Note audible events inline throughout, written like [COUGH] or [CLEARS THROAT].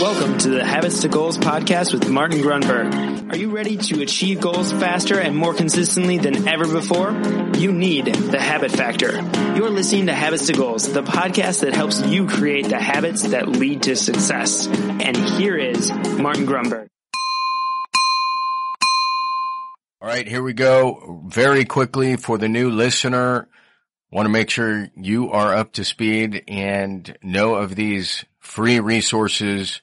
Welcome to the Habits to Goals podcast with Martin Grunburg. Are you ready to achieve goals faster and more consistently than ever before? You need the habit factor. You're listening to Habits to Goals, the podcast that helps you create the habits that lead to success. And here is Martin Grunburg. All right, here we go. Very quickly for the new listener, want to make sure you are up to speed and know of these free resources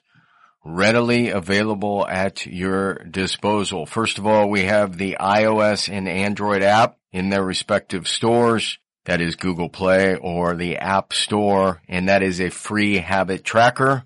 readily available at your disposal. First of all, we have the iOS and Android app in their respective stores. That is Google Play or the App Store, and that is a free habit tracker.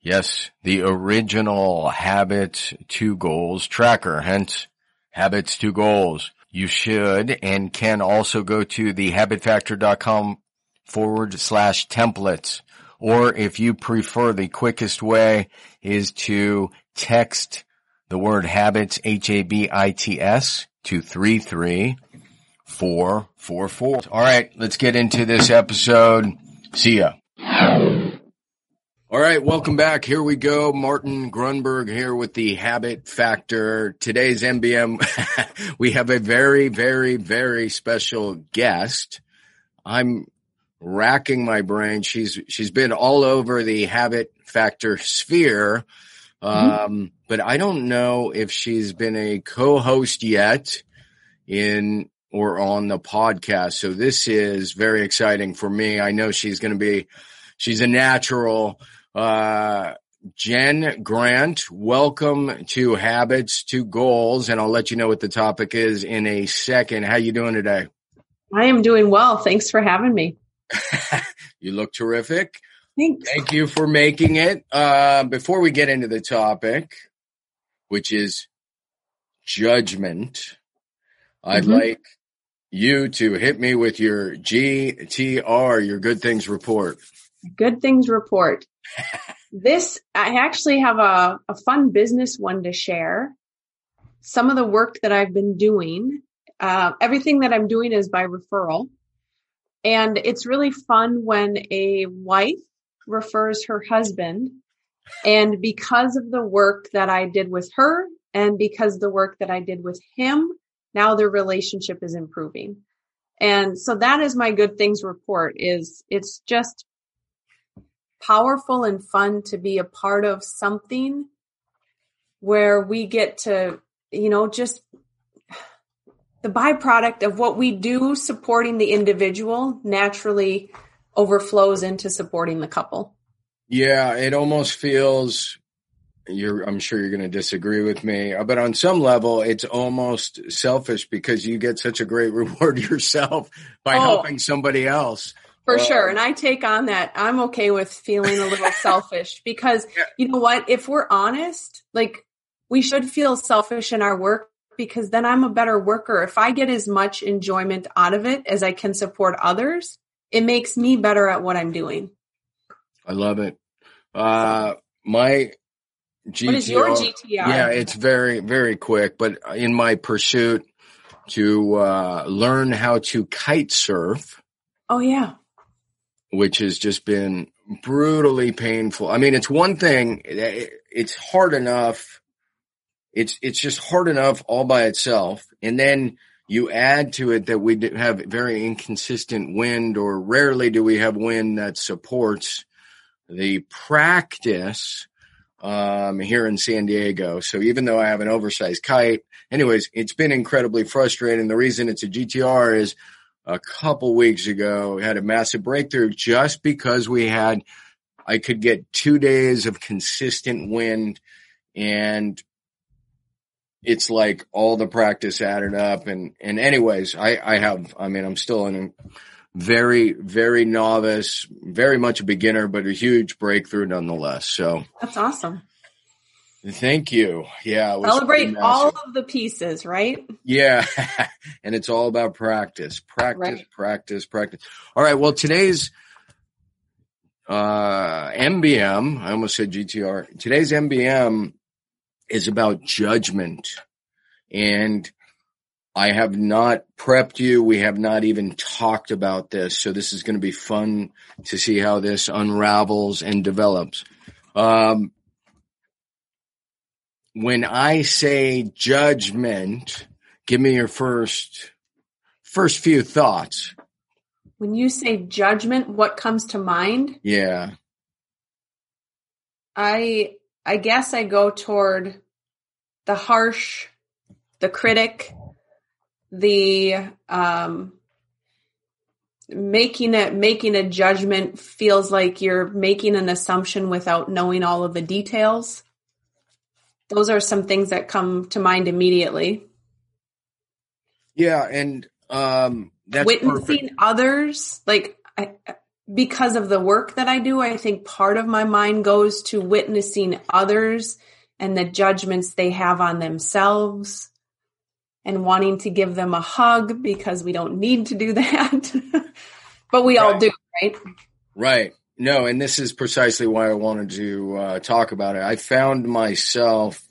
Yes, the original Habits to Goals tracker, hence Habits to Goals. You should and can also go to the habitfactor.com forward slash templates or if you prefer, the quickest way is to text the word habits, H-A-B-I-T-S to 33444. All right, let's get into this episode. See ya. All right, welcome back. Here we go. Martin Grunburg here with the Habit Factor. Today's MBM, [LAUGHS] we have a very, very, very special guest. I'm racking my brain. She's she's been all over the habit factor sphere, mm-hmm. um, but I don't know if she's been a co-host yet in or on the podcast. So this is very exciting for me. I know she's going to be she's a natural. Uh, Jen Grant, welcome to Habits to Goals, and I'll let you know what the topic is in a second. How you doing today? I am doing well. Thanks for having me. [LAUGHS] you look terrific. Thanks. Thank you for making it. Uh, before we get into the topic, which is judgment, I'd mm-hmm. like you to hit me with your GTR, your good things report. Good things report. [LAUGHS] this, I actually have a, a fun business one to share. Some of the work that I've been doing, uh, everything that I'm doing is by referral. And it's really fun when a wife refers her husband. And because of the work that I did with her and because the work that I did with him, now their relationship is improving. And so that is my good things report is it's just powerful and fun to be a part of something where we get to, you know, just the byproduct of what we do supporting the individual naturally overflows into supporting the couple. Yeah, it almost feels you're I'm sure you're going to disagree with me, but on some level it's almost selfish because you get such a great [LAUGHS] reward yourself by oh, helping somebody else. For uh, sure. And I take on that. I'm okay with feeling a little [LAUGHS] selfish because yeah. you know what, if we're honest, like we should feel selfish in our work because then I'm a better worker. If I get as much enjoyment out of it as I can support others, it makes me better at what I'm doing. I love it. Uh, my GTR, what is your GTR? Yeah, it's very, very quick, but in my pursuit to, uh, learn how to kite surf. Oh yeah. Which has just been brutally painful. I mean, it's one thing, it's hard enough it's it's just hard enough all by itself, and then you add to it that we have very inconsistent wind, or rarely do we have wind that supports the practice um, here in San Diego. So even though I have an oversized kite, anyways, it's been incredibly frustrating. The reason it's a GTR is a couple weeks ago had a massive breakthrough just because we had I could get two days of consistent wind and it's like all the practice added up. And and anyways i i have i mean i'm still in very very novice very much a beginner but a huge breakthrough nonetheless. So that's awesome. thank you. Yeah celebrate all of the pieces right? Yeah. [LAUGHS] And it's all about practice practice right. practice practice. All right. Well today's uh mbm i almost said gtr today's mbm is about judgment. And I have not prepped you. We have not even talked about this. So this is going to be fun to see how this unravels and develops. Um, when I say judgment, give me your first first few thoughts. When you say judgment, what comes to mind? Yeah. I I guess I go toward the harsh, the critic, the um making it making a judgment feels like you're making an assumption without knowing all of the details. Those are some things that come to mind immediately. Yeah, and um that's witnessing perfect. others like I, because of the work that I do, I think part of my mind goes to witnessing others and the judgments they have on themselves and wanting to give them a hug because we don't need to do [LAUGHS] that. but we all do, right? Right. No, and this is precisely why I wanted to uh, talk about it. I found myself,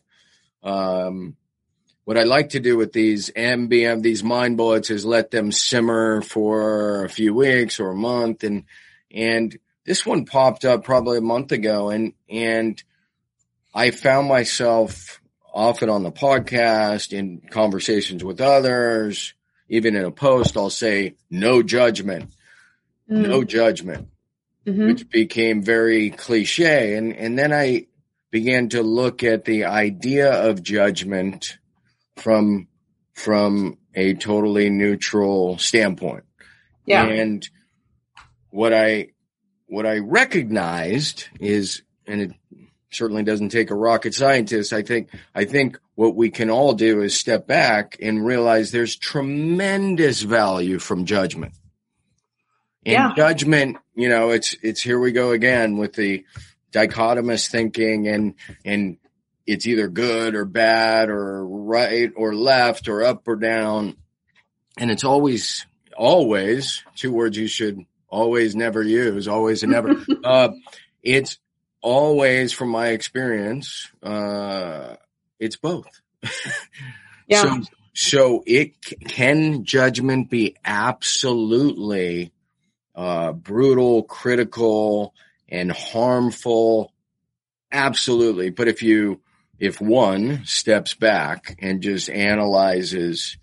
um, what I like to do with these MBM, these mind bullets is let them simmer for a few weeks or a month. And, and this one popped up probably a month ago and, and I found myself often on the podcast in conversations with others, even in a post, I'll say no judgment, no judgment Mhm. which became very cliche. And, and then I began to look at the idea of judgment from, from a totally neutral standpoint. Yeah. And what I, what I recognized is, and it certainly doesn't take a rocket scientist. I think, I think what we can all do is step back and realize there's tremendous value from judgment. And Yeah. judgment, you know, it's, it's here we go again with the dichotomous thinking and, and it's either good or bad or right or left or up or down. And it's always, always two words you should always never use, always and never. [LAUGHS] uh, it's always from my experience, uh, it's both. [LAUGHS] Yeah. So, so it can judgment be absolutely uh, brutal, critical, and harmful. Absolutely. But if you, if one steps back and just analyzes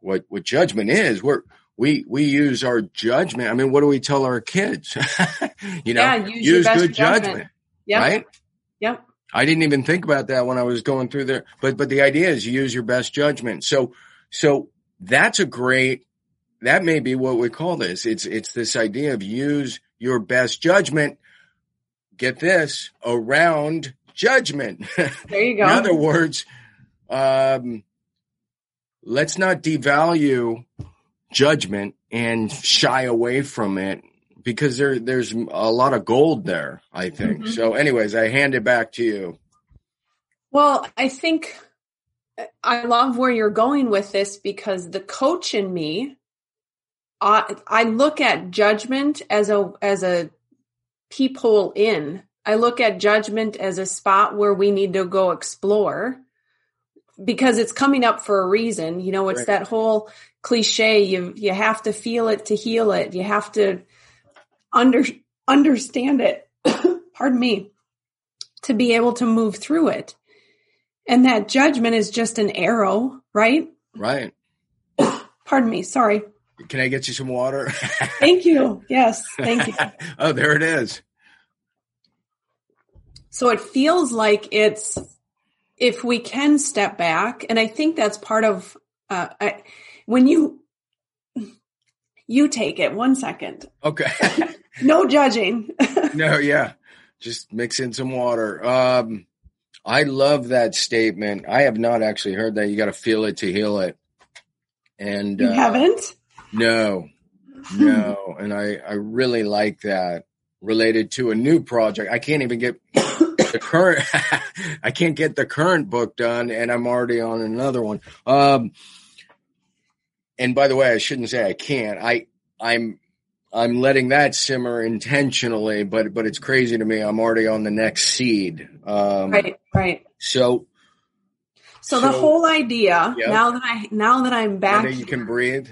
what, what judgment is, we're, we, we use our judgment. I mean, what do we tell our kids? [LAUGHS] you know, Yeah, use use good judgment. judgment, Yep. right? Yep. I didn't even think about that when I was going through there. But but the idea is use your best judgment. So so that's a great that may be what we call this. It's it's this idea of use your best judgment. Get this around judgment. There you [LAUGHS] go. In other words, um, let's not devalue judgment and shy away from it because there there's a lot of gold there. I think. Mhm. So, anyways, I hand it back to you. Well, I think I love where you're going with this because the coach in me, I, I look at judgment as a as a peephole in. I look at judgment as a spot where we need to go explore because it's coming up for a reason. You know, it's Right. that whole cliche. You you have to feel it to heal it. You have to under understand it. [COUGHS] Pardon me. To be able to move through it. And that judgment is just an arrow, right? Right? [COUGHS] Pardon me. Sorry. Can I get you some water? Thank you. [LAUGHS] Yes. Thank you. [LAUGHS] oh, there it is. So it feels like it's, if we can step back, and I think that's part of, uh, I, when you, you take it one second, Okay. [LAUGHS] no judging. [LAUGHS] no, yeah. Just mix in some water. Um, I love that statement. I have not actually heard that. You got to feel it to heal it. And you uh, haven't? No, [LAUGHS] no. And I, I really like that related to a new project. I can't even get the current, [LAUGHS] I can't get the current book done and I'm already on another one. Um, and by the way, I shouldn't say I can't. I, I'm, I'm letting that simmer intentionally, but, but it's crazy to me. I'm already on the next seed. Um, Right, right. so So, the So- whole idea, Yep. now that I, now that I'm back, now you can breathe.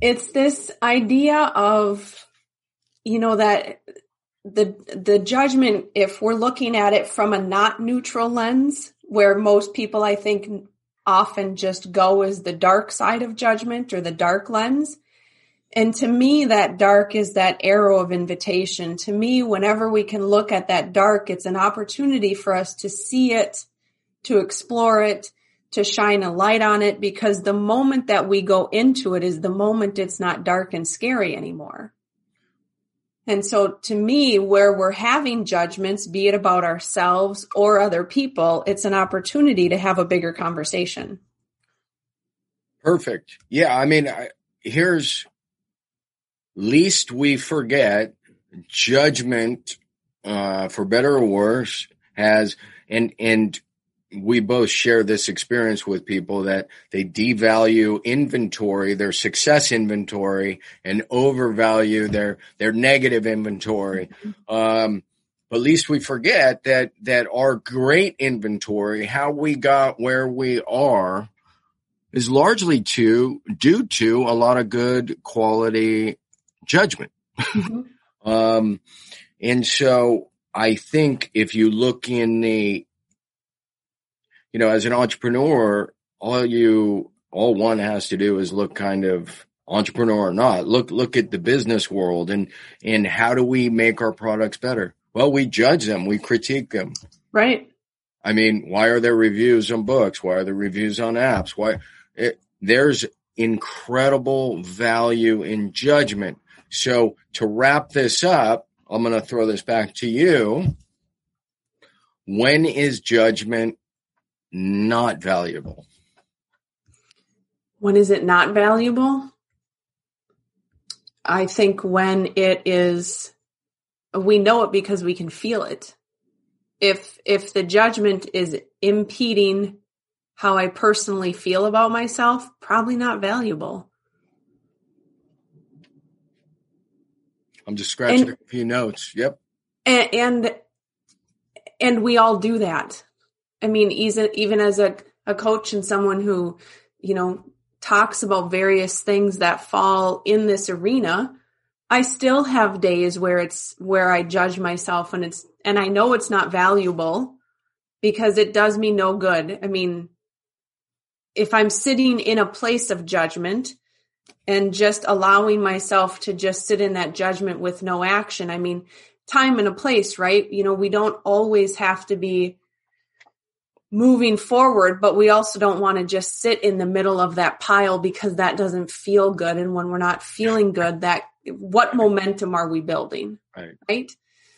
it's this idea of you know that the the judgment if we're looking at it from a not neutral lens where most people I think often just go as the dark side of judgment or the dark lens. And to me, that dark is that arrow of invitation. To me, whenever we can look at that dark, it's an opportunity for us to see it, to explore it, to shine a light on it, because the moment that we go into it is the moment it's not dark and scary anymore. And so to me, where we're having judgments, be it about ourselves or other people, it's an opportunity to have a bigger conversation. Perfect. Yeah. I mean, I, here's least we forget judgment, uh, for better or worse has, and, and we both share this experience with people that they devalue inventory, their success inventory, and overvalue their their negative inventory. Um, but at least we forget that that our great inventory, how we got where we are, is largely to due to a lot of good quality judgment. Mm-hmm. [LAUGHS] um, and so I think if you look in the you know, as an entrepreneur, all you, all one has to do is look kind of entrepreneur or not. Look, look at the business world and, and how do we make our products better? Well, we judge them. We critique them. Right. I mean, why are there reviews on books? Why are there reviews on apps? Why it, there's incredible value in judgment. So to wrap this up, I'm going to throw this back to you. When is judgment not valuable? When is it not valuable? I think when it is, we know it because we can feel it. If, if the judgment is impeding how I personally feel about myself, probably not valuable. I'm just scratching and, a few notes. Yep. And, and, and we all do that. I mean, even even as a, a coach and someone who, you know, talks about various things that fall in this arena, I still have days where it's where I judge myself and it's and I know it's not valuable because it does me no good. I mean, if I'm sitting in a place of judgment and just allowing myself to just sit in that judgment with no action, I mean, time and a place, right? You know, we don't always have to be moving forward, but we also don't want to just sit in the middle of that pile because that doesn't feel good. And when we're not feeling good, that what momentum are we building? Right. Right.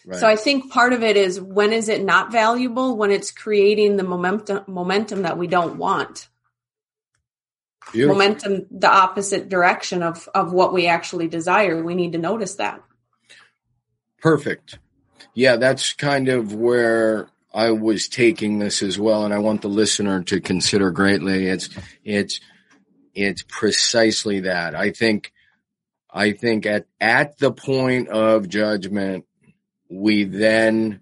Right. So I think part of it is when is it not valuable? When it's creating the momentum momentum that we don't want. Beautiful. Momentum the opposite direction of of what we actually desire. We need to notice that. Perfect. Yeah, that's kind of where I was taking this as well, and I want the listener to consider greatly. It's it's it's precisely that. I think I think at at the point of judgment, we then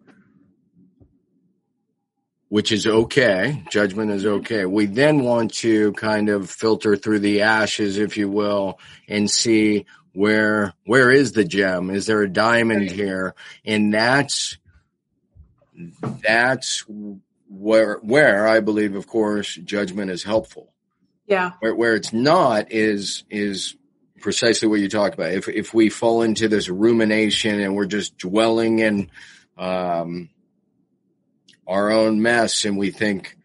which is okay. Judgment is okay. We then want to kind of filter through the ashes, if you will, and see where, where is the gem? Is there a diamond here? And that's that's where where I believe, of course, judgment is helpful. Yeah. Where where it's not is is precisely what you talked about. If if we fall into this rumination and we're just dwelling in um, our own mess, and we think,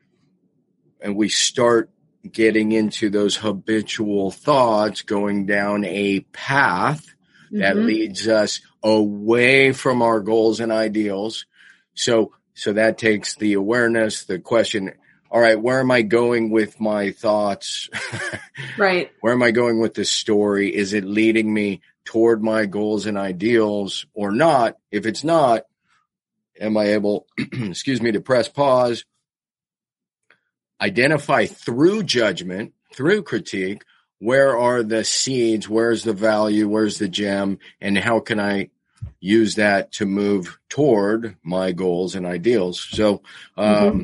and we start getting into those habitual thoughts, going down a path mm-hmm. that leads us away from our goals and ideals so, so that takes the awareness, the question, all right, where am I going with my thoughts? [LAUGHS] right. Where am I going with this story? Is it leading me toward my goals and ideals or not? If it's not, am I able, [CLEARS THROAT] excuse me, to press pause, identify through judgment, through critique, where are the seeds? Where's the value? Where's the gem? And how can I use that to move toward my goals and ideals. So, um, mm-hmm.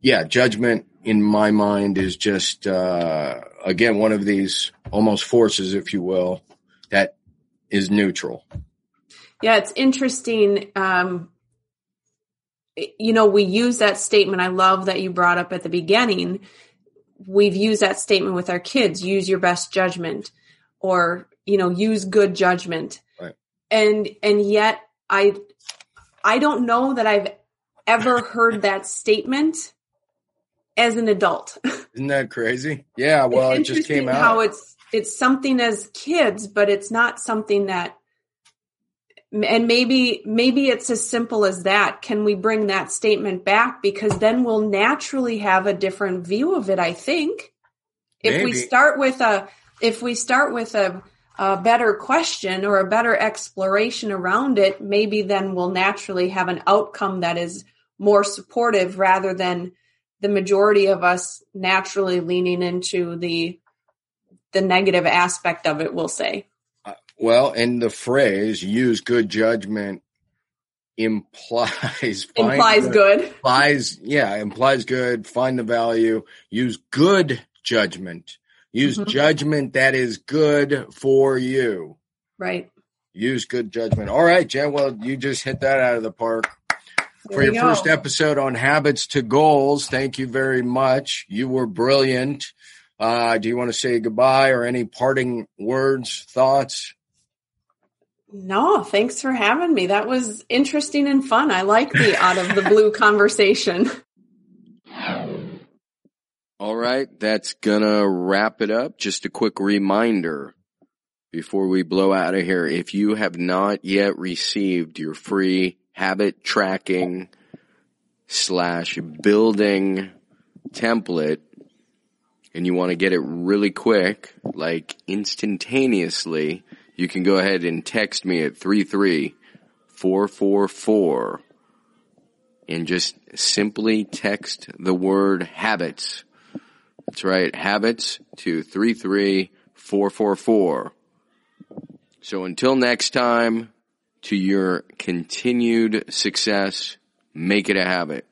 yeah, judgment in my mind is just, uh, again, one of these almost forces, if you will, that is neutral. Yeah, it's interesting. Um, you know, we use that statement. I love that you brought up at the beginning. We've used that statement with our kids use your best judgment or, you know, use good judgment. And, and yet I, I don't know that I've ever heard that statement as an adult. [LAUGHS] Isn't that crazy? Yeah. Well, it just came out. How it's, it's something as kids, but it's not something that and maybe maybe it's as simple as that can we bring that statement back because then we'll naturally have a different view of it i think if maybe. we start with a if we start with a, a better question or a better exploration around it maybe then we'll naturally have an outcome that is more supportive rather than the majority of us naturally leaning into the the negative aspect of it we'll say uh, well, and the phrase use good judgment implies implies the, good. Implies yeah, implies good, find the value, use good judgment. Use mm-hmm. judgment that is good for you. Right. Use good judgment. All right, Jen. Well, you just hit that out of the park. There for your go. first episode on habits to goals, thank you very much. You were brilliant. Uh, do you want to say goodbye or any parting words, thoughts? No, thanks for having me. That was interesting and fun. I like the out of the blue conversation. [LAUGHS] All right, that's gonna wrap it up. Just a quick reminder before we blow out of here. If you have not yet received your free habit tracking slash building template and you want to get it really quick, like instantaneously, you can go ahead and text me at 33444 and just simply text the word habits. That's right, habits to 33444. So until next time, to your continued success, make it a habit.